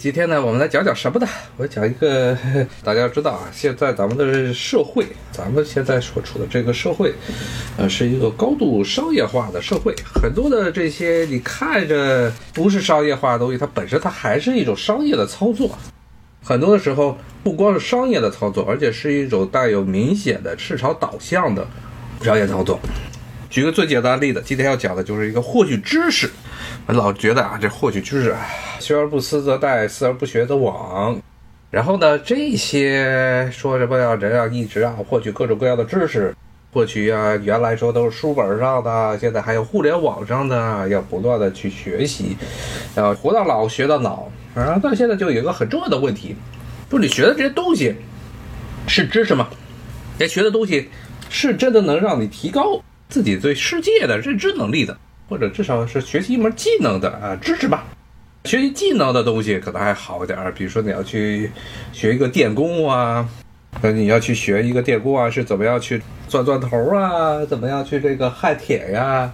今天呢，我们来讲讲什么呢？我讲一个，大家知道啊，现在咱们的社会，咱们现在所处的这个社会，呃，是一个高度商业化的社会。很多的这些你看着不是商业化的东西，它本身它还是一种商业的操作。很多的时候，不光是商业的操作，而且是一种带有明显的市场导向的商业操作。举个最简单的例子，今天要讲的就是一个获取知识。老觉得啊，这获取知识，学而不思则殆，思而不学则罔。然后呢，这些说什么要人要一直啊获取各种各样的知识，获取啊原来说都是书本上的，现在还有互联网上的，要不断的去学习，要活到老学到老啊。到现在就有一个很重要的问题，就是你学的这些东西是知识吗？你学的东西是真的能让你提高自己对世界的认知能力的？或者至少是学习一门技能的啊知识吧，学习技能的东西可能还好点儿。比如说你要去学一个电工啊，那你要去学一个电工啊，是怎么样去钻钻头啊，怎么样去这个焊铁呀，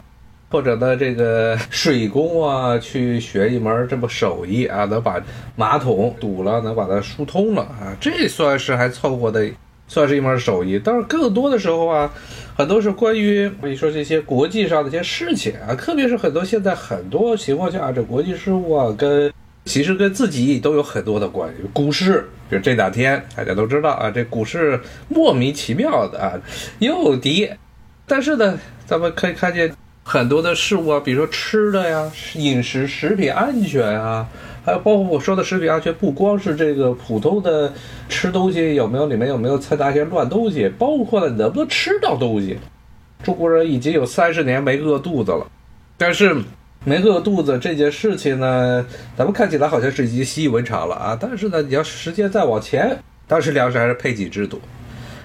或者呢这个水工啊，去学一门这么手艺啊，能把马桶堵了，能把它疏通了啊，这算是还凑合的。算是一门手艺，但是更多的时候啊，很多是关于你说这些国际上的一些事情啊，特别是很多现在很多情况下，这国际事务啊，跟其实跟自己都有很多的关系。股市，比如这两天大家都知道啊，这股市莫名其妙的啊又跌，但是呢，咱们可以看见很多的事物啊，比如说吃的呀，饮食食品安全啊。还有包括我说的食品安全，不光是这个普通的吃东西有没有里面有没有掺杂一些乱东西，包括了能不能吃到东西。中国人已经有三十年没饿肚子了，但是没饿肚子这件事情呢，咱们看起来好像是已经习以为常了啊。但是呢，你要时间再往前，当时粮食还是配给制度。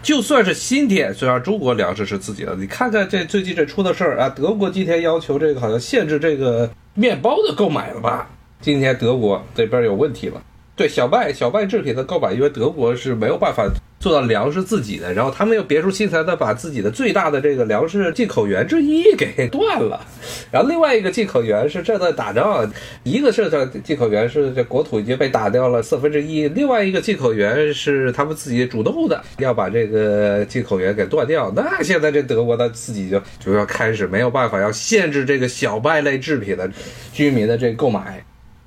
就算是今天，虽然中国粮食是自己的，你看看这最近这出的事儿啊，德国今天要求这个好像限制这个面包的购买了吧？今天德国这边有问题了，对小麦、小麦制品的购买，因为德国是没有办法做到粮食自己的，然后他们又别出心裁的把自己的最大的这个粮食进口源之一给 断了，然后另外一个进口源是正在打仗，一个是这进口源是这国土已经被打掉了四分之一，另外一个进口源是他们自己主动的要把这个进口源给断掉，那现在这德国他自己就就要开始没有办法要限制这个小麦类制品的居民的这个购买。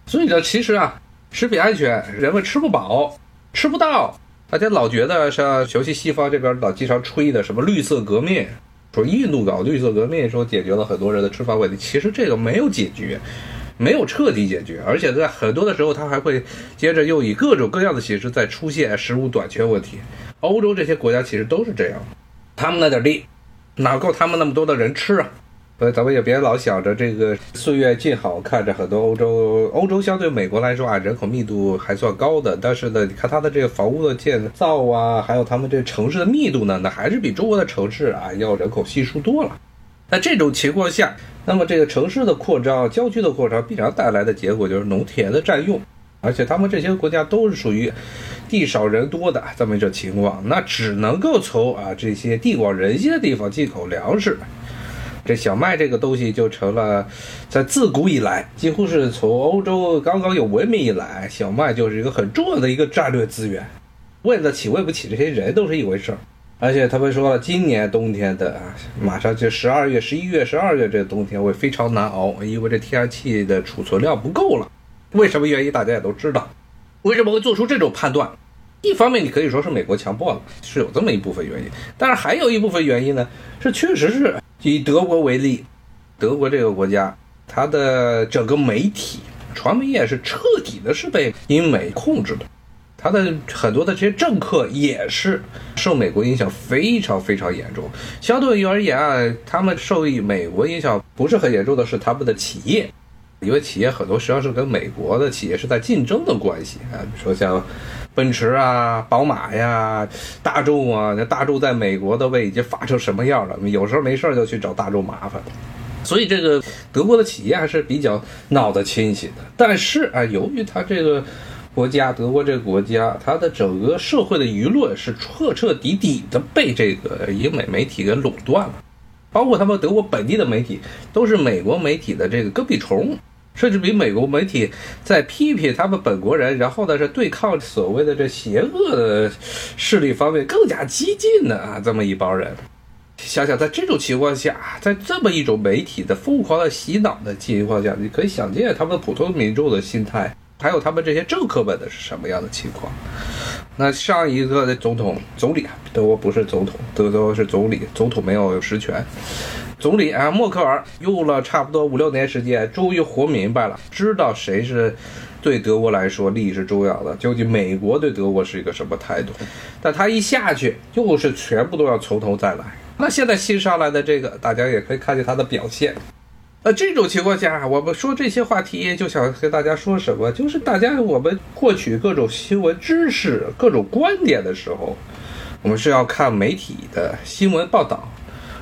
所以呢，其实啊，食品安全，人们吃不饱，吃不到。大家老觉得像尤其西方这边老经常吹的什么绿色革命，说印度搞绿色革命，说解决了很多人的吃饭问题。其实这个没有解决，没有彻底解决，而且在很多的时候，它还会接着又以各种各样的形式再出现食物短缺问题。欧洲这些国家其实都是这样，他们那点地，哪够他们那么多的人吃啊？所以咱们也别老想着这个岁月静好，看着很多欧洲，欧洲相对美国来说啊，人口密度还算高的，但是呢，你看它的这个房屋的建造啊，还有他们这城市的密度呢，那还是比中国的城市啊要人口稀疏多了。在这种情况下，那么这个城市的扩张、郊区的扩张必然带来的结果就是农田的占用，而且他们这些国家都是属于地少人多的这么一种情况，那只能够从啊这些地广人稀的地方进口粮食。这小麦这个东西就成了，在自古以来，几乎是从欧洲刚刚有文明以来，小麦就是一个很重要的一个战略资源。喂得起喂不起这些人都是一回事儿。而且他们说了，今年冬天的，马上就十二月、十一月、十二月这个冬天会非常难熬，因为这天然气的储存量不够了。为什么原因大家也都知道。为什么会做出这种判断？一方面你可以说是美国强迫了，是有这么一部分原因。但是还有一部分原因呢，是确实是。以德国为例，德国这个国家，它的整个媒体、传媒业是彻底的是被英美控制的，它的很多的这些政客也是受美国影响非常非常严重。相对于而言啊，他们受益美国影响不是很严重的是他们的企业，因为企业很多实际上是跟美国的企业是在竞争的关系啊，比如说像。奔驰啊，宝马呀，大众啊，那大众在美国的位已经发成什么样了？有时候没事儿就去找大众麻烦，所以这个德国的企业还是比较脑子清醒的。但是啊，由于它这个国家，德国这个国家，它的整个社会的舆论是彻彻底底的被这个英美媒体给垄断了，包括他们德国本地的媒体都是美国媒体的这个跟屁虫。甚至比美国媒体在批评他们本国人，然后呢是对抗所谓的这邪恶的势力方面更加激进的啊，这么一帮人。想想在这种情况下，在这么一种媒体的疯狂的洗脑的情况下，你可以想见他们普通民众的心态，还有他们这些政客们的是什么样的情况。那上一个的总统、总理，德国不是总统，德国是总理，总统没有实权。总理啊，默克尔用了差不多五六年时间，终于活明白了，知道谁是对德国来说利益是重要的，究竟美国对德国是一个什么态度。但他一下去，又是全部都要从头再来。那现在新上来的这个，大家也可以看见他的表现。呃，这种情况下，我们说这些话题，就想跟大家说什么？就是大家我们获取各种新闻知识、各种观点的时候，我们是要看媒体的新闻报道。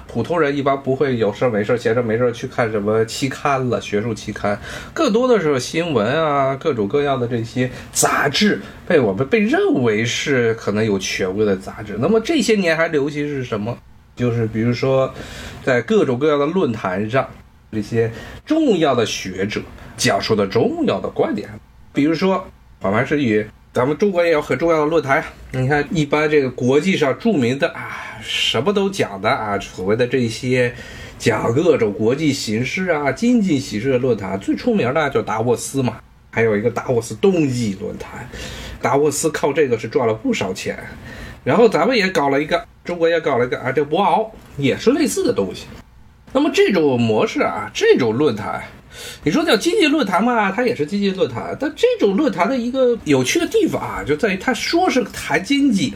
普通人一般不会有事没事闲着没事去看什么期刊了，学术期刊，更多的是新闻啊，各种各样的这些杂志，被我们被认为是可能有权威的杂志。那么这些年还流行是什么？就是比如说，在各种各样的论坛上，这些重要的学者讲述的重要的观点，比如说法盘是语。咱们中国也有很重要的论坛，你看，一般这个国际上著名的啊，什么都讲的啊，所谓的这些讲各种国际形势啊、经济形势的论坛，最出名的就达沃斯嘛，还有一个达沃斯冬季论坛，达沃斯靠这个是赚了不少钱。然后咱们也搞了一个，中国也搞了一个啊，这博鳌也是类似的东西。那么这种模式啊，这种论坛。你说叫经济论坛嘛，它也是经济论坛，但这种论坛的一个有趣的地方啊，就在于它说是谈经济，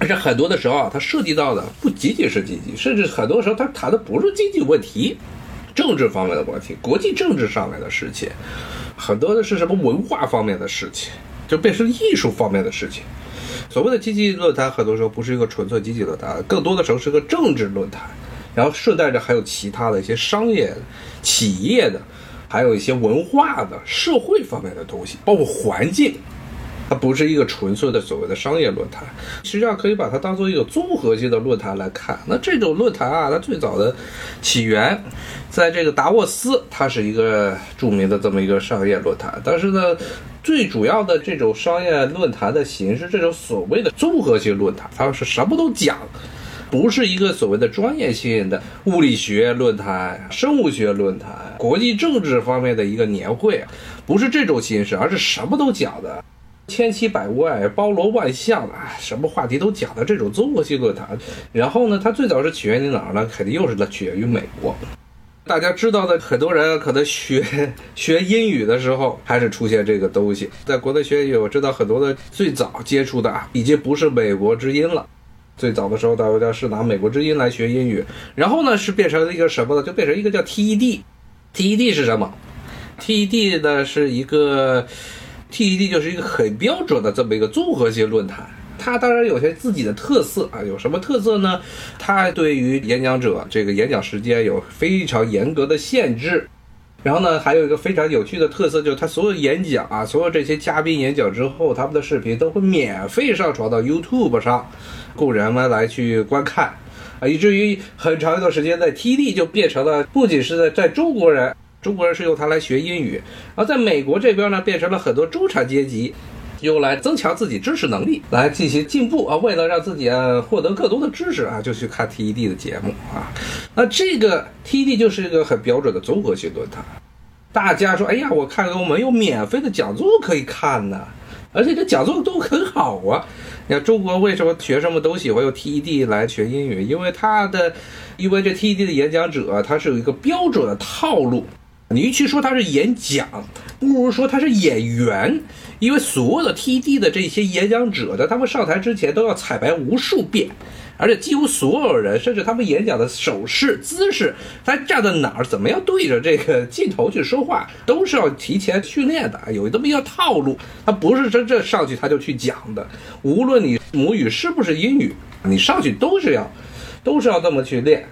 而且很多的时候啊，它涉及到的不仅仅是经济，甚至很多时候它谈的不是经济问题，政治方面的问题，国际政治上面的事情，很多的是什么文化方面的事情，就变成艺术方面的事情。所谓的经济论坛，很多时候不是一个纯粹经济论坛，更多的时候是个政治论坛，然后顺带着还有其他的一些商业、企业的。还有一些文化的、社会方面的东西，包括环境，它不是一个纯粹的所谓的商业论坛，实际上可以把它当做一个综合性的论坛来看。那这种论坛啊，它最早的起源在这个达沃斯，它是一个著名的这么一个商业论坛。但是呢，最主要的这种商业论坛的形式，这种所谓的综合性论坛，它是什么都讲。不是一个所谓的专业性的物理学论坛、生物学论坛、国际政治方面的一个年会，不是这种形式，而是什么都讲的，千奇百怪、包罗万象啊，什么话题都讲的这种综合性论坛。然后呢，它最早是起源于哪儿呢？肯定又是起源于美国。大家知道的，很多人可能学 学英语的时候，还是出现这个东西。在国内学英语，我知道很多的最早接触的啊，已经不是美国之音了。最早的时候，大家是拿美国之音来学英语，然后呢，是变成了一个什么呢？就变成一个叫 TED，TED 是什么？TED 呢是一个 TED 就是一个很标准的这么一个综合性论坛，它当然有些自己的特色啊，有什么特色呢？它对于演讲者这个演讲时间有非常严格的限制。然后呢，还有一个非常有趣的特色，就是他所有演讲啊，所有这些嘉宾演讲之后，他们的视频都会免费上传到 YouTube 上，供人们来去观看，啊，以至于很长一段时间在 TD 就变成了，不仅是在在中国人，中国人是用它来学英语，而在美国这边呢，变成了很多中产阶级。用来增强自己知识能力，来进行进步啊！为了让自己啊获得更多的知识啊，就去看 TED 的节目啊。那这个 TED 就是一个很标准的综合性论坛。大家说，哎呀，我看我们有免费的讲座可以看呢，而且这讲座都很好啊。你看中国为什么学生们都喜欢用 TED 来学英语？因为他的，因为这 TED 的演讲者他是有一个标准的套路。你与其说他是演讲，不如说他是演员。因为所有的 TED 的这些演讲者的，他们上台之前都要彩排无数遍，而且几乎所有人，甚至他们演讲的手势、姿势，他站在哪儿，怎么样对着这个镜头去说话，都是要提前训练的，有这么一个套路。他不是真正上去他就去讲的，无论你母语是不是英语，你上去都是要，都是要这么去练。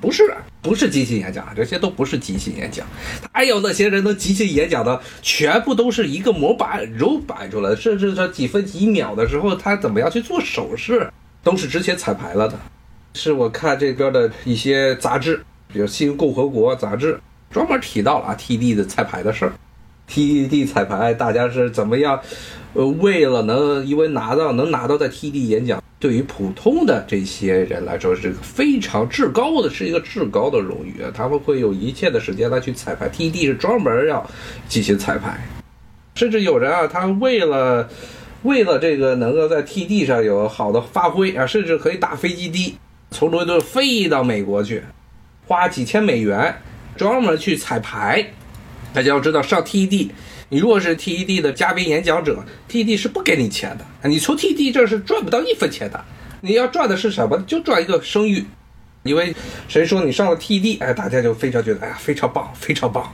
不是，不是即兴演讲，这些都不是即兴演讲。还有那些人能即兴演讲的，全部都是一个模板揉摆出来，甚至说几分几秒的时候，他怎么样去做手势，都是之前彩排了的。是我看这边的一些杂志，比如《新共和国》杂志，专门提到了啊 T D 的彩排的事儿。T D 彩排大家是怎么样？呃，为了能因为拿到能拿到在 T D 演讲，对于普通的这些人来说是个非常至高的，是一个至高的荣誉啊！他们会有一切的时间来去彩排 T D，是专门要进行彩排，甚至有人啊，他为了为了这个能够在 TED 上有好的发挥啊，甚至可以打飞机的，从伦敦飞到美国去，花几千美元专门去彩排。大家要知道，上 TED。你如果是 TED 的嘉宾演讲者，TED 是不给你钱的，你从 TED 这是赚不到一分钱的。你要赚的是什么？就赚一个声誉，因为谁说你上了 TED，哎，大家就非常觉得，哎呀，非常棒，非常棒。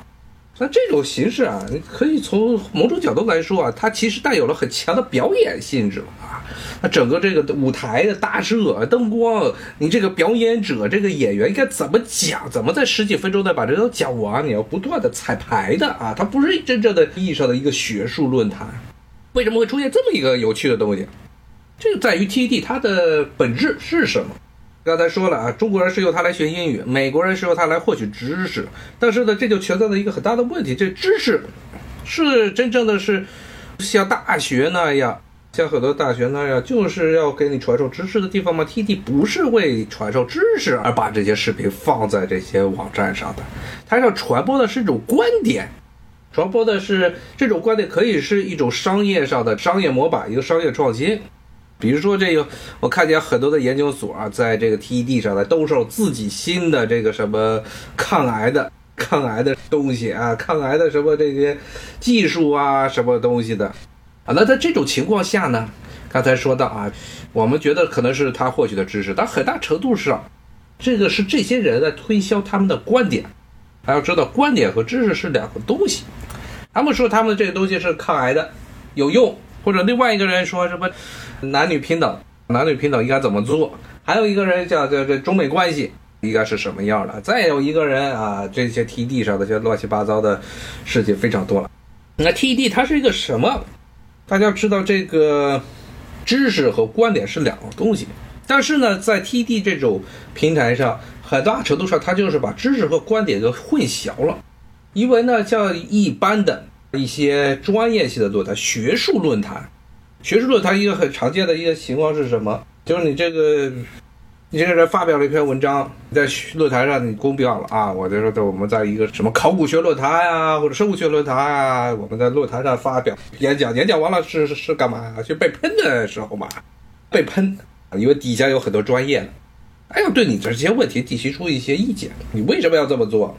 那这种形式啊，你可以从某种角度来说啊，它其实带有了很强的表演性质啊。那整个这个舞台的大摄、灯光，你这个表演者、这个演员应该怎么讲？怎么在十几分钟内把这都讲完？你要不断的彩排的啊，它不是真正的意义上的一个学术论坛。为什么会出现这么一个有趣的东西？这个在于 TED 它的本质是什么？刚才说了啊，中国人是由它来学英语，美国人是由它来获取知识。但是呢，这就存在着一个很大的问题：这知识是真正的是像大学那样，像很多大学那样，就是要给你传授知识的地方吗？TED 不是为传授知识而把这些视频放在这些网站上的，它要传播的是一种观点，传播的是这种观点可以是一种商业上的商业模板，一个商业创新。比如说这个，我看见很多的研究所啊，在这个 TED 上呢，兜售自己新的这个什么抗癌的、抗癌的东西啊，抗癌的什么这些技术啊，什么东西的啊。那在这种情况下呢，刚才说到啊，我们觉得可能是他获取的知识，但很大程度上，这个是这些人在推销他们的观点。还要知道，观点和知识是两个东西。他们说他们这个东西是抗癌的，有用，或者另外一个人说什么？男女平等，男女平等应该怎么做？还有一个人叫这这中美关系应该是什么样的？再有一个人啊，这些 T D 上的这些乱七八糟的事情非常多了。那 T D 它是一个什么？大家知道这个知识和观点是两个东西，但是呢，在 T D 这种平台上，很大程度上它就是把知识和观点都混淆了。因为呢，像一般的一些专业性的论坛、学术论坛。学术论坛一个很常见的一个情况是什么？就是你这个，你这个人发表了一篇文章，在论坛上你公表了啊，我就说我们在一个什么考古学论坛啊，或者生物学论坛啊，我们在论坛上发表演讲，演讲完了是是干嘛呀？就被喷的时候嘛，被喷，因为底下有很多专业的，哎，要对你这些问题提出一些意见，你为什么要这么做？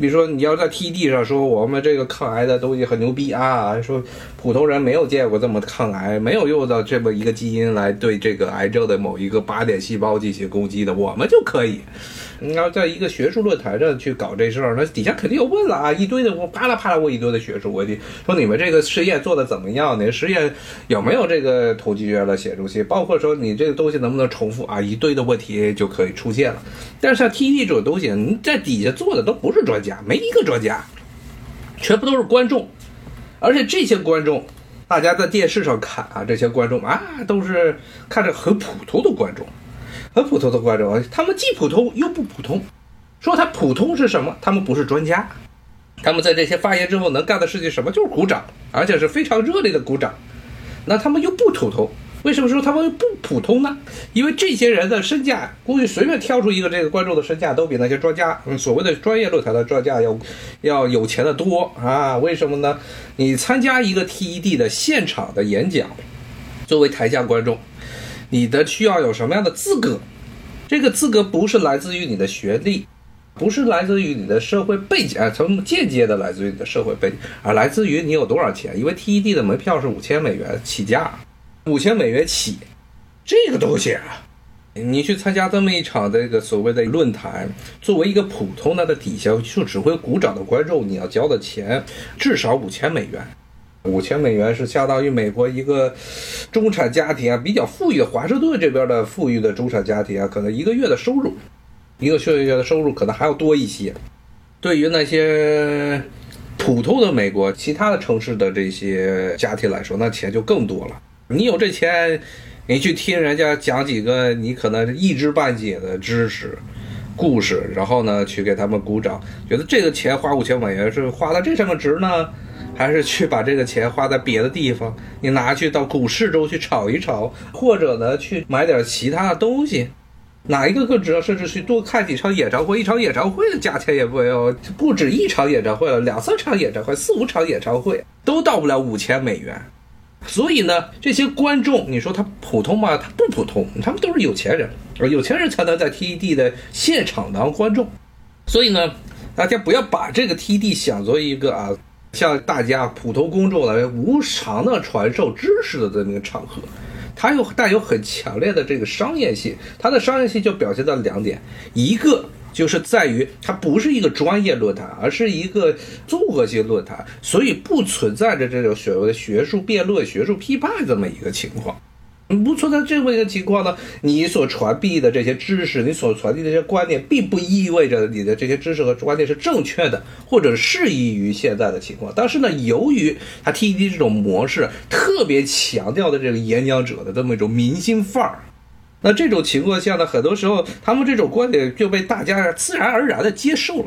比如说，你要在 T D 上说我们这个抗癌的东西很牛逼啊，说普通人没有见过这么抗癌，没有用到这么一个基因来对这个癌症的某一个靶点细胞进行攻击的，我们就可以。你要在一个学术论坛上去搞这事儿，那底下肯定要问了啊，一堆的我啪啦啪啦问一堆的学术问题，说你们这个实验做的怎么样？你实验有没有这个统计学的写入性？包括说你这个东西能不能重复啊？一堆的问题就可以出现了。但是像 TED 这种东西，你在底下做的都不是专家，没一个专家，全部都是观众，而且这些观众，大家在电视上看啊，这些观众啊，都是看着很普通的观众。很普通的观众，他们既普通又不普通。说他普通是什么？他们不是专家，他们在这些发言之后能干的事情什么？就是鼓掌，而且是非常热烈的鼓掌。那他们又不普通，为什么说他们又不普通呢？因为这些人的身价，估计随便挑出一个这个观众的身价，都比那些专家，所谓的专业论坛的专家要要有钱的多啊？为什么呢？你参加一个 TED 的现场的演讲，作为台下观众。你的需要有什么样的资格？这个资格不是来自于你的学历，不是来自于你的社会背景，啊，从间接的来自于你的社会背景，而来自于你有多少钱。因为 TED 的门票是五千美元起价，五千美元起，这个东西啊，你去参加这么一场这个所谓的论坛，作为一个普通的的底下就只会鼓掌的观众，你要交的钱至少五千美元。五千美元是相当于美国一个中产家庭啊，比较富裕的华盛顿这边的富裕的中产家庭啊，可能一个月的收入，一个月月的收入可能还要多一些。对于那些普通的美国其他的城市的这些家庭来说，那钱就更多了。你有这钱，你去听人家讲几个你可能一知半解的知识，故事，然后呢去给他们鼓掌，觉得这个钱花五千美元是花在这上面值呢，还是去把这个钱花在别的地方？你拿去到股市中去炒一炒，或者呢去买点其他的东西，哪一个更值得？甚至去多看几场演唱会，一场演唱会的价钱也不有，不止一场演唱会了，两三场演唱会，四五场演唱会都到不了五千美元。所以呢，这些观众，你说他普通吗？他不普通，他们都是有钱人，有钱人才能在 TED 的现场当观众。所以呢，大家不要把这个 TED 想作一个啊，向大家普通公众来无偿的传授知识的这么一个场合，它有带有很强烈的这个商业性。它的商业性就表现在两点，一个。就是在于它不是一个专业论坛，而是一个综合性论坛，所以不存在着这种所谓的学术辩论、学术批判这么一个情况。不存在这么一个情况呢，你所传递的这些知识，你所传递的这些观念，并不意味着你的这些知识和观念是正确的，或者适宜于现在的情况。但是呢，由于它 TED 这种模式特别强调的这个演讲者的这么一种明星范儿。那这种情况下呢，很多时候他们这种观点就被大家自然而然的接受了。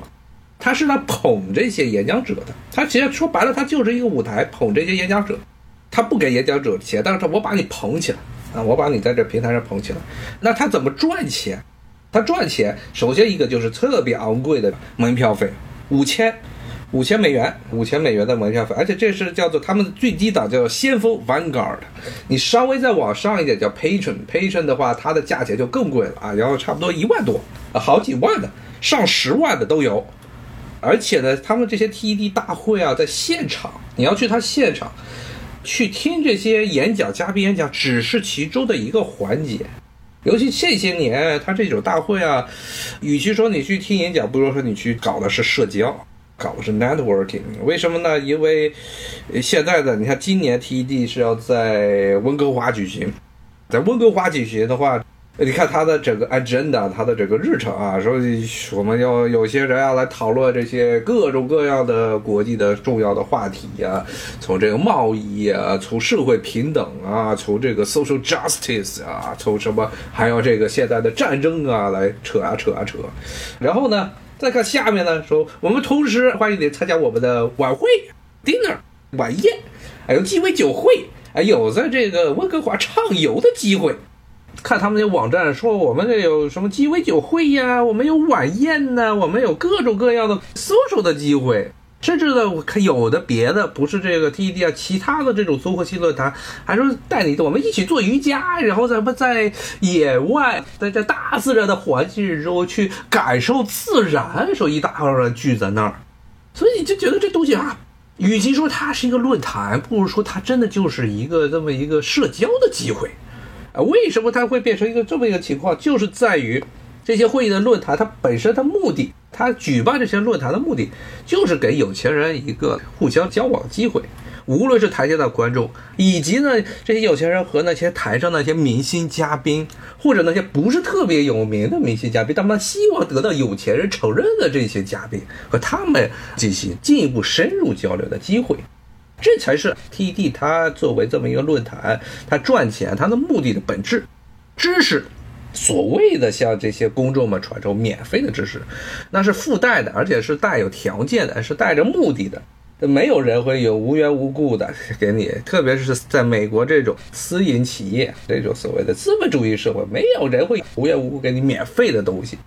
他是来捧这些演讲者的，他其实说白了，他就是一个舞台捧这些演讲者。他不给演讲者钱，但是他我把你捧起来啊，我把你在这平台上捧起来。那他怎么赚钱？他赚钱，首先一个就是特别昂贵的门票费，五千。五千美元，五千美元的门票费，而且这是叫做他们的最低档，叫先锋 Vanguard。你稍微再往上一点叫 Patron，Patron 的话，它的价钱就更贵了啊，然后差不多一万多，好几万的，上十万的都有。而且呢，他们这些 TED 大会啊，在现场，你要去他现场去听这些演讲，嘉宾演讲只是其中的一个环节。尤其这些年，他这种大会啊，与其说你去听演讲，不如说你去搞的是社交。搞的是 networking，为什么呢？因为现在的你看，今年 TED 是要在温哥华举行，在温哥华举行的话，你看他的整个 agenda，它的整个日程啊，说我们要有些人要来讨论这些各种各样的国际的重要的话题呀，从这个贸易啊，从社会平等啊，从这个 social justice 啊，从什么还有这个现在的战争啊来扯啊扯啊扯，然后呢？再看下面呢，说我们同时欢迎你参加我们的晚会，dinner 晚宴，还有鸡尾酒会，还有在这个温哥华畅游的机会。看他们的网站说，我们这有什么鸡尾酒会呀，我们有晚宴呢，我们有各种各样的 social 的机会。甚至呢，我看有的别的不是这个 TED 啊，其他的这种综合性论坛，还说带你我们一起做瑜伽，然后咱们在野外，在在大自然的环境中去感受自然，说一大帮人聚在那儿，所以你就觉得这东西啊，与其说它是一个论坛，不如说它真的就是一个这么一个社交的机会啊。为什么它会变成一个这么一个情况？就是在于这些会议的论坛，它本身的目的。它举办这些论坛的目的，就是给有钱人一个互相交往的机会。无论是台下的观众，以及呢这些有钱人和那些台上那些明星嘉宾，或者那些不是特别有名的明星嘉宾，他们希望得到有钱人承认的这些嘉宾，和他们进行进一步深入交流的机会，这才是 TED 它作为这么一个论坛，它赚钱它的目的的本质，知识。所谓的像这些公众们传授免费的知识，那是附带的，而且是带有条件的，是带着目的的。没有人会有无缘无故的给你，特别是在美国这种私营企业、这种所谓的资本主义社会，没有人会无缘无故给你免费的东西。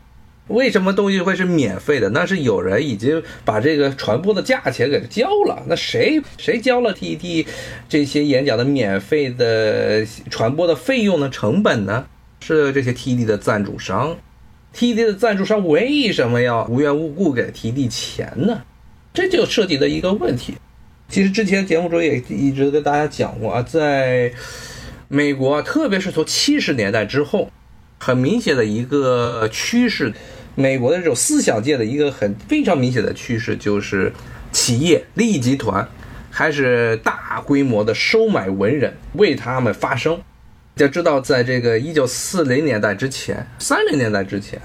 为什么东西会是免费的？那是有人已经把这个传播的价钱给交了。那谁谁交了 TED 这些演讲的免费的传播的费用的？成本呢？是这些 TED 的赞助商，TED 的赞助商为什么要无缘无故给 TED 钱呢？这就涉及的一个问题。其实之前节目中也一直跟大家讲过啊，在美国，特别是从七十年代之后，很明显的一个趋势，美国的这种思想界的一个很非常明显的趋势，就是企业利益集团开始大规模的收买文人，为他们发声。要知道，在这个一九四零年代之前，三零年代之前，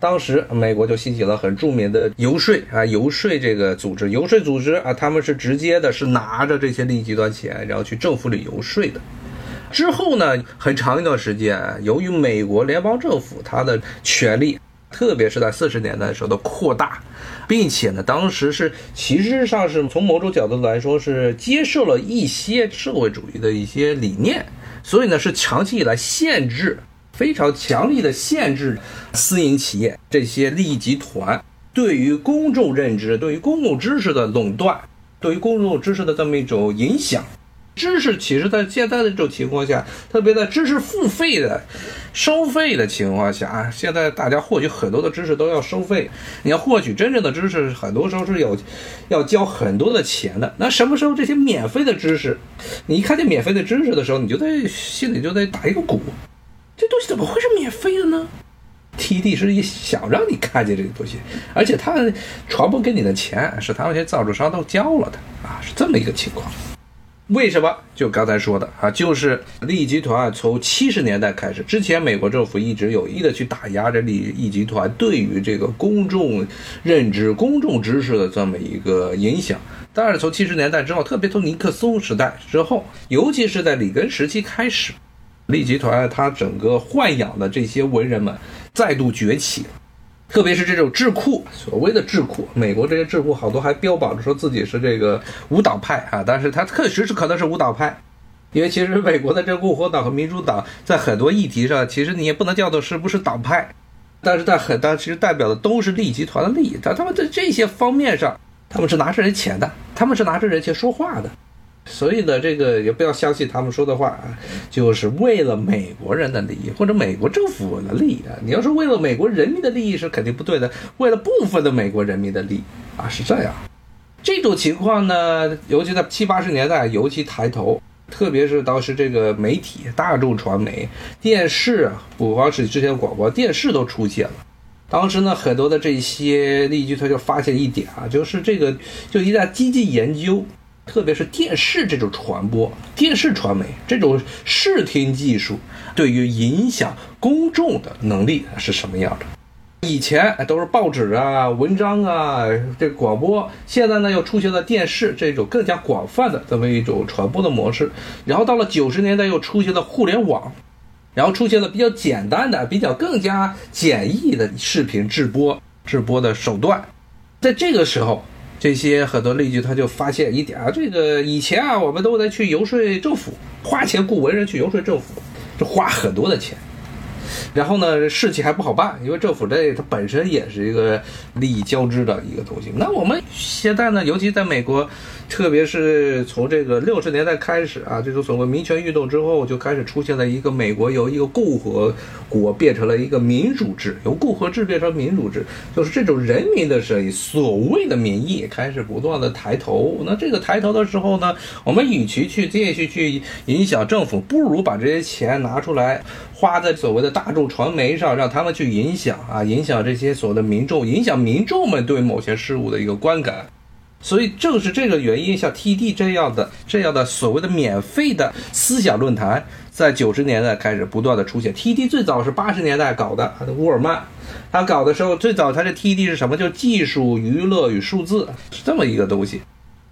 当时美国就兴起了很著名的游说啊，游说这个组织，游说组织啊，他们是直接的，是拿着这些利益集团钱，然后去政府里游说的。之后呢，很长一段时间，由于美国联邦政府它的权力特别是在四十年代的时候的扩大，并且呢，当时是其实上是从某种角度来说是接受了一些社会主义的一些理念，所以呢是长期以来限制非常强力的限制私营企业这些利益集团对于公众认知、对于公共知识的垄断、对于公众知识的这么一种影响。知识其实，在现在的这种情况下，特别在知识付费的、收费的情况下啊，现在大家获取很多的知识都要收费。你要获取真正的知识，很多时候是有要交很多的钱的。那什么时候这些免费的知识，你一看见免费的知识的时候，你就在心里就在打一个鼓，这东西怎么会是免费的呢？TD 是一想让你看见这个东西，而且他传播给你的钱是他们这些造纸商都交了的啊，是这么一个情况。为什么？就刚才说的啊，就是利益集团从七十年代开始，之前美国政府一直有意的去打压这利益集团对于这个公众认知、公众知识的这么一个影响。但是从七十年代之后，特别从尼克松时代之后，尤其是在里根时期开始，利益集团它整个豢养的这些文人们再度崛起。特别是这种智库，所谓的智库，美国这些智库好多还标榜着说自己是这个无党派啊，但是它确实是可能是无党派，因为其实美国的这共和党和民主党在很多议题上，其实你也不能叫做是不是党派，但是在很大其实代表的都是利益集团的利益，但他们在这些方面上，他们是拿着人钱的，他们是拿着人钱说话的。所以呢，这个也不要相信他们说的话啊，就是为了美国人的利益或者美国政府的利益啊。你要是为了美国人民的利益是肯定不对的，为了部分的美国人民的利益啊是这样。这种情况呢，尤其在七八十年代尤其抬头，特别是当时这个媒体、大众传媒、电视啊，不光是之前广播电视都出现了。当时呢，很多的这些利益集团就发现一点啊，就是这个就一旦积极研究。特别是电视这种传播、电视传媒这种视听技术，对于影响公众的能力是什么样的？以前都是报纸啊、文章啊、这广播，现在呢又出现了电视这种更加广泛的这么一种传播的模式。然后到了九十年代又出现了互联网，然后出现了比较简单的、比较更加简易的视频直播、直播的手段。在这个时候。这些很多例句，他就发现一点啊，这个以前啊，我们都得去游说政府，花钱雇文人去游说政府，这花很多的钱。然后呢，事情还不好办，因为政府这它本身也是一个利益交织的一个东西。那我们现在呢，尤其在美国。特别是从这个六十年代开始啊，这种所谓民权运动之后，就开始出现了一个美国由一个共和国变成了一个民主制，由共和制变成民主制，就是这种人民的声音，所谓的民意开始不断的抬头。那这个抬头的时候呢，我们与其去继续去影响政府，不如把这些钱拿出来花在所谓的大众传媒上，让他们去影响啊，影响这些所谓的民众，影响民众们对某些事物的一个观感。所以正是这个原因，像 TD 这样的、这样的所谓的免费的思想论坛，在九十年代开始不断的出现。TD 最早是八十年代搞的，他的沃尔曼，他搞的时候最早他的 TD 是什么？就技术、娱乐与数字，是这么一个东西。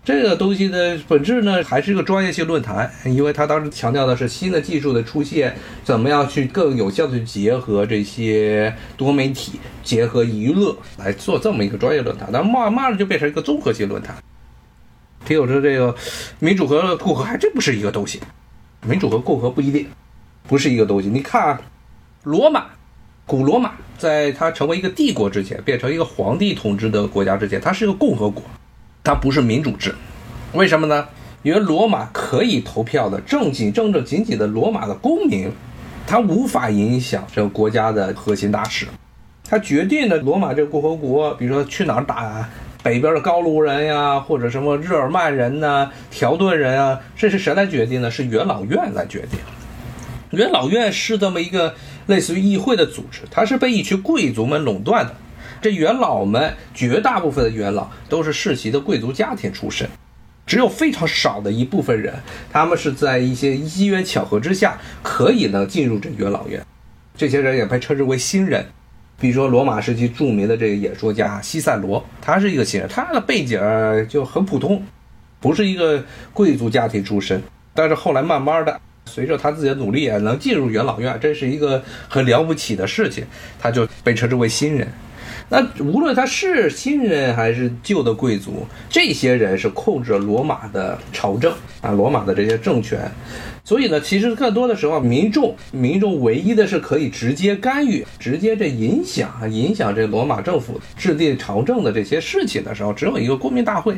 这个东西的本质呢，还是一个专业性论坛，因为他当时强调的是新的技术的出现，怎么样去更有效的去结合这些多媒体，结合娱乐来做这么一个专业论坛。但慢慢的就变成一个综合性论坛。听友说，这个民主和共和还真不是一个东西，民主和共和不一定不是一个东西。你看，罗马，古罗马在它成为一个帝国之前，变成一个皇帝统治的国家之前，它是一个共和国。它不是民主制，为什么呢？因为罗马可以投票的正经正正经经的罗马的公民，他无法影响这个国家的核心大事。他决定的罗马这个共和国，比如说去哪儿打北边的高卢人呀，或者什么日耳曼人呐、条顿人啊，这是谁来决定呢？是元老院来决定。元老院是这么一个类似于议会的组织，它是被一群贵族们垄断的。这元老们绝大部分的元老都是世袭的贵族家庭出身，只有非常少的一部分人，他们是在一些机缘巧合之下可以呢进入这元老院。这些人也被称之为新人，比如说罗马时期著名的这个演说家西塞罗，他是一个新人，他的背景就很普通，不是一个贵族家庭出身，但是后来慢慢的。随着他自己的努力啊，能进入元老院，这是一个很了不起的事情，他就被称之为新人。那无论他是新人还是旧的贵族，这些人是控制罗马的朝政啊，罗马的这些政权。所以呢，其实更多的时候，民众民众唯一的是可以直接干预、直接这影响、影响这罗马政府制定朝政的这些事情的时候，只有一个公民大会。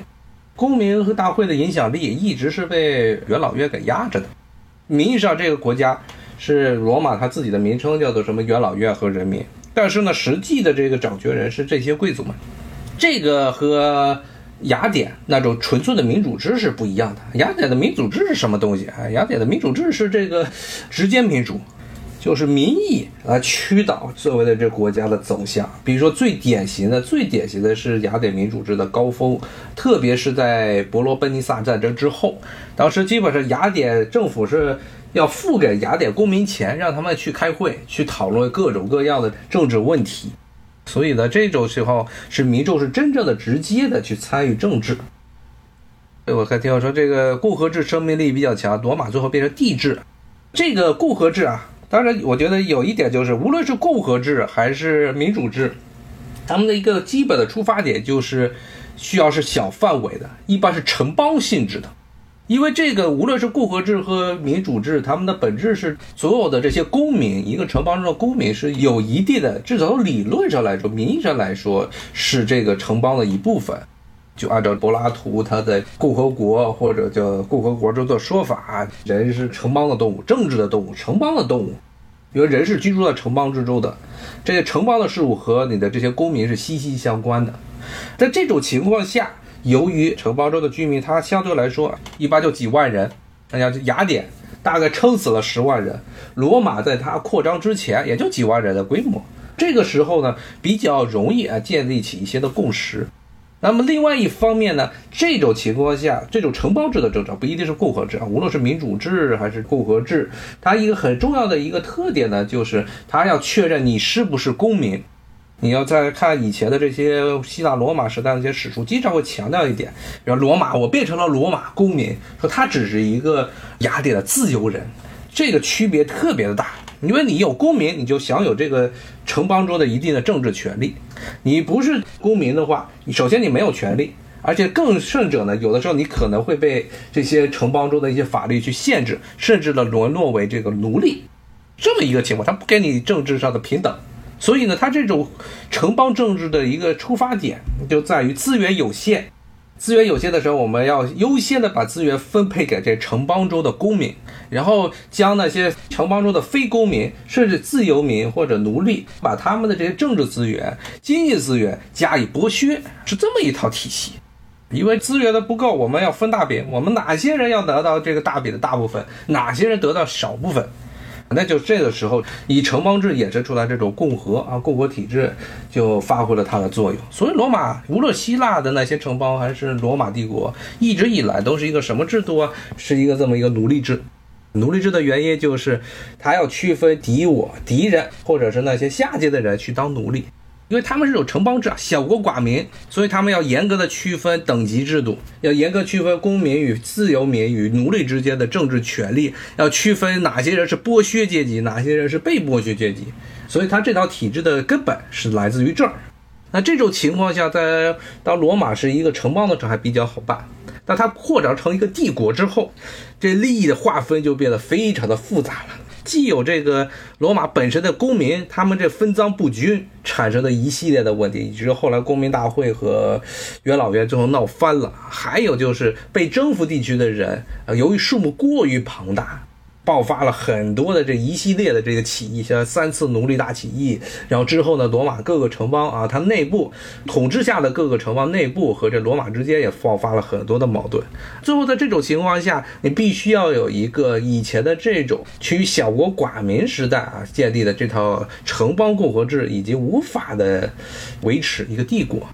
公民和大会的影响力一直是被元老院给压着的。名义上，这个国家是罗马它自己的名称叫做什么元老院和人民，但是呢，实际的这个掌权人是这些贵族们。这个和。雅典那种纯粹的民主制是不一样的。雅典的民主制是什么东西啊？雅典的民主制是这个直接民主，就是民意来驱导所谓的这国家的走向。比如说最典型的、最典型的是雅典民主制的高峰，特别是在伯罗奔尼撒战争之后，当时基本上雅典政府是要付给雅典公民钱，让他们去开会，去讨论各种各样的政治问题。所以呢，这种时候是民众是真正的、直接的去参与政治。我还听我说这个共和制生命力比较强，罗马最后变成帝制。这个共和制啊，当然我觉得有一点就是，无论是共和制还是民主制，他们的一个基本的出发点就是需要是小范围的，一般是城邦性质的。因为这个，无论是共和制和民主制，他们的本质是所有的这些公民，一个城邦中的公民是有一定的，至少理论上来说，名义上来说是这个城邦的一部分。就按照柏拉图他的共和国或者叫共和国中的说法，人是城邦的动物，政治的动物，城邦的动物，因为人是居住在城邦之中的，这些城邦的事物和你的这些公民是息息相关的。在这种情况下。由于城邦州的居民，他相对来说一般就几万人，大家雅典大概撑死了十万人，罗马在它扩张之前也就几万人的规模，这个时候呢比较容易啊建立起一些的共识。那么另外一方面呢，这种情况下，这种城邦制的政策不一定是共和制啊，无论是民主制还是共和制，它一个很重要的一个特点呢，就是它要确认你是不是公民。你要再看以前的这些希腊罗马时代的一些史书，经常会强调一点，比如罗马，我变成了罗马公民，说他只是一个雅典的自由人，这个区别特别的大。因为你有公民，你就享有这个城邦中的一定的政治权利；你不是公民的话，你首先你没有权利，而且更甚者呢，有的时候你可能会被这些城邦中的一些法律去限制，甚至呢沦落为这个奴隶，这么一个情况，他不给你政治上的平等。所以呢，它这种城邦政治的一个出发点就在于资源有限，资源有限的时候，我们要优先的把资源分配给这城邦中的公民，然后将那些城邦中的非公民，甚至自由民或者奴隶，把他们的这些政治资源、经济资源加以剥削，是这么一套体系。因为资源的不够，我们要分大饼，我们哪些人要得到这个大饼的大部分，哪些人得到少部分。那就这个时候，以城邦制衍生出来这种共和啊，共和体制就发挥了它的作用。所以，罗马无论希腊的那些城邦，还是罗马帝国，一直以来都是一个什么制度啊？是一个这么一个奴隶制。奴隶制的原因就是，他要区分敌我、敌人，或者是那些下界的人去当奴隶。因为他们是有城邦制啊，小国寡民，所以他们要严格的区分等级制度，要严格区分公民与自由民与奴隶之间的政治权利，要区分哪些人是剥削阶级，哪些人是被剥削阶级。所以他这套体制的根本是来自于这儿。那这种情况下，在当罗马是一个城邦的时候还比较好办，但它扩张成一个帝国之后，这利益的划分就变得非常的复杂了。既有这个罗马本身的公民，他们这分赃不均产生的一系列的问题，以及后来公民大会和元老院最后闹翻了。还有就是被征服地区的人，呃，由于数目过于庞大。爆发了很多的这一系列的这个起义，像三次奴隶大起义，然后之后呢，罗马各个城邦啊，它内部统治下的各个城邦内部和这罗马之间也爆发了很多的矛盾。最后在这种情况下，你必须要有一个以前的这种趋于小国寡民时代啊建立的这套城邦共和制以及无法的维持一个帝国。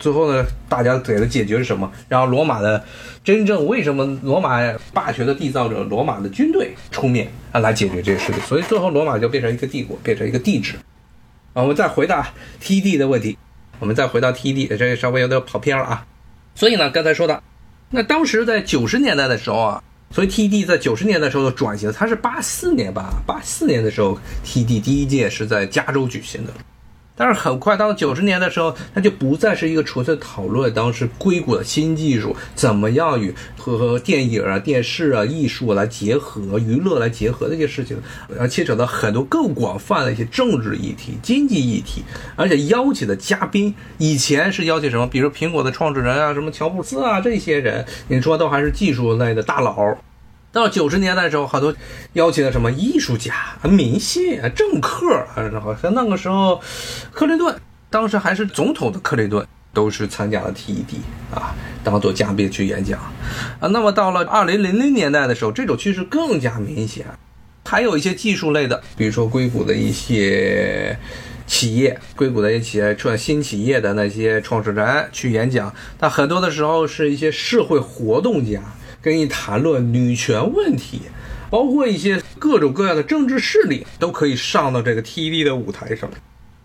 最后呢，大家给的解决是什么？然后罗马的真正为什么罗马霸权的缔造者罗马的军队出面啊来解决这个事情？所以最后罗马就变成一个帝国，变成一个帝制。啊，我们再回到 T D 的问题，我们再回到 T D，这个稍微有点跑偏了啊。所以呢，刚才说的，那当时在九十年代的时候啊，所以 TD 在九十年代的时候的转型，它是八四年吧，八四年的时候，TD 第一届是在加州举行的。但是很快到了九十年的时候，它就不再是一个纯粹讨论当时硅谷的新技术怎么样与和电影啊、电视啊、艺术来结合、娱乐来结合的一些事情，而牵扯到很多更广泛的一些政治议题、经济议题，而且邀请的嘉宾以前是邀请什么，比如苹果的创始人啊，什么乔布斯啊这些人，你说都还是技术类的大佬。到九十年代的时候，好多邀请的什么艺术家、明星、政客啊，好像那个时候，克林顿当时还是总统的克林顿都是参加了 TED 啊，当做嘉宾去演讲啊。那么到了二零零零年代的时候，这种趋势更加明显，还有一些技术类的，比如说硅谷的一些企业，硅谷的一些企业创新企业的那些创始人去演讲，但很多的时候是一些社会活动家。跟你谈论女权问题，包括一些各种各样的政治势力都可以上到这个 TED 的舞台上。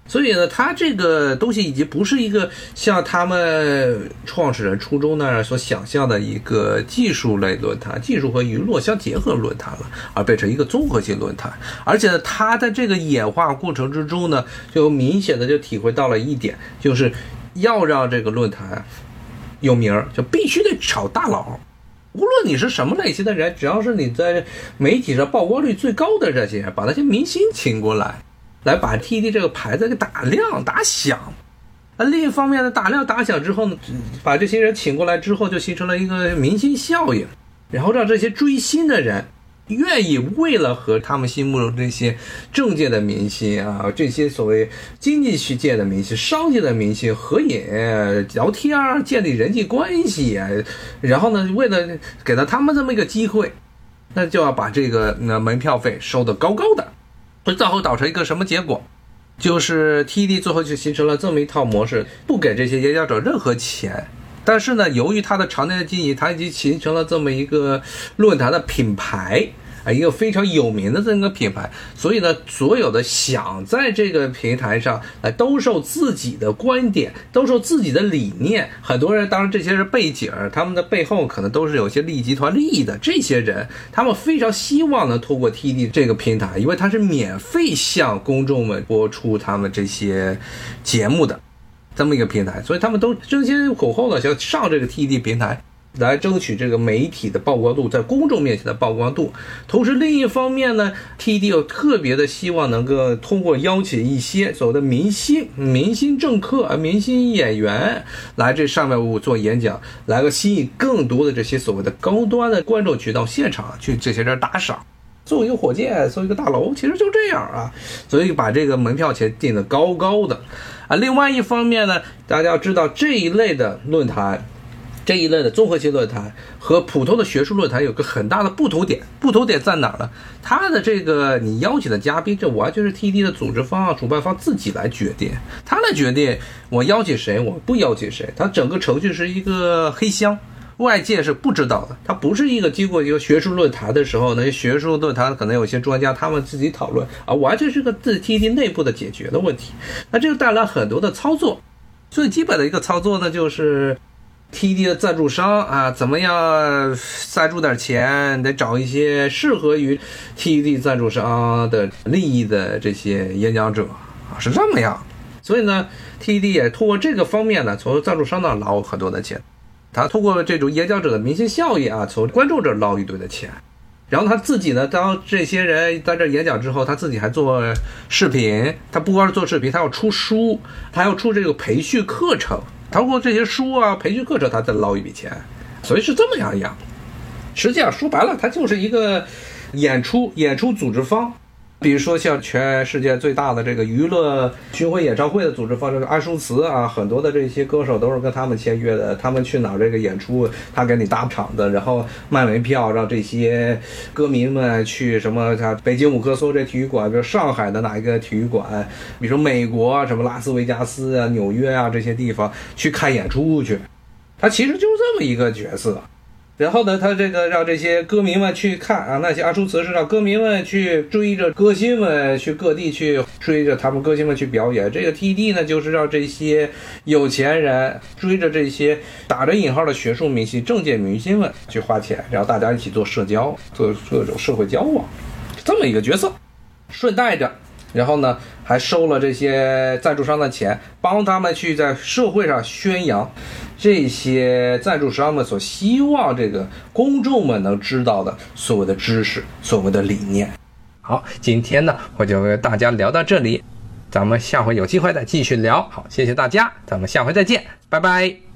所以呢，它这个东西已经不是一个像他们创始人初衷那样所想象的一个技术类论坛、技术和娱乐相结合论坛了，而变成一个综合性论坛。而且呢，它在这个演化过程之中呢，就明显的就体会到了一点，就是要让这个论坛有名儿，就必须得炒大佬。无论你是什么类型的人，只要是你在媒体上曝光率最高的这些人，把那些明星请过来，来把 TED 这个牌子给打亮、打响。那另一方面呢，打亮、打响之后呢，把这些人请过来之后，就形成了一个明星效应，然后让这些追星的人。愿意为了和他们心目中这些政界的明星啊，这些所谓经济区界的明星、商界的明星合影、聊天、建立人际关系，然后呢，为了给到他们这么一个机会，那就要把这个那门票费收得高高的，会最后导成一个什么结果？就是 TED 最后就形成了这么一套模式，不给这些演讲者任何钱。但是呢，由于它的常年的经营，它已经形成了这么一个论坛的品牌啊，一个非常有名的这么一个品牌。所以呢，所有的想在这个平台上来兜售自己的观点、兜售自己的理念，很多人，当然这些是背景，他们的背后可能都是有些利益集团利益的。这些人，他们非常希望能通过 TD 这个平台，因为它是免费向公众们播出他们这些节目的。这么一个平台，所以他们都争先恐后的想上这个 TED 平台，来争取这个媒体的曝光度，在公众面前的曝光度。同时，另一方面呢，TED 又特别的希望能够通过邀请一些所谓的明星、明星政客啊、明星演员来这上面做演讲，来个吸引更多的这些所谓的高端的观众去到现场去这些人打赏。做一个火箭，做一个大楼，其实就这样啊。所以把这个门票钱定的高高的。啊，另外一方面呢，大家要知道这一类的论坛，这一类的综合性论坛和普通的学术论坛有个很大的不同点，不同点在哪儿呢？它的这个你邀请的嘉宾，这完全是 TD 的组织方啊、主办方自己来决定，他来决定我邀请谁，我不邀请谁，他整个程序是一个黑箱。外界是不知道的，它不是一个经过一个学术论坛的时候，那些学术论坛可能有些专家他们自己讨论啊，完全是个自 TD 内部的解决的问题。那这就带来很多的操作。最基本的一个操作呢，就是 TD 的赞助商啊，怎么样赞助点钱，得找一些适合于 TD 赞助商的利益的这些演讲者啊，是这么样。所以呢，TD 也通过这个方面呢，从赞助商那捞很多的钱。他通过这种演讲者的明星效应啊，从观众这捞一堆的钱，然后他自己呢，当这些人在这演讲之后，他自己还做视频，他不光是做视频，他要出书，他要出这个培训课程，通过这些书啊、培训课程，他再捞一笔钱，所以是这么样一样。实际上说白了，他就是一个演出演出组织方。比如说，像全世界最大的这个娱乐巡回演唱会的组织方，这个安舒茨啊，很多的这些歌手都是跟他们签约的。他们去哪儿这个演出，他给你搭场子，然后卖门票，让这些歌迷们去什么？像北京五棵松这体育馆，比如上海的哪一个体育馆，比如说美国什么拉斯维加斯啊、纽约啊这些地方去看演出去。他其实就是这么一个角色。然后呢，他这个让这些歌迷们去看啊，那些阿叔词是让歌迷们去追着歌星们去各地去追着他们歌星们去表演。这个 T D 呢，就是让这些有钱人追着这些打着引号的学术明星、政界明星们去花钱，然后大家一起做社交，做各种社会交往，这么一个角色。顺带着，然后呢，还收了这些赞助商的钱，帮他们去在社会上宣扬。这些赞助商们所希望这个公众们能知道的所谓的知识，所谓的理念。好，今天呢我就跟大家聊到这里，咱们下回有机会再继续聊。好，谢谢大家，咱们下回再见，拜拜。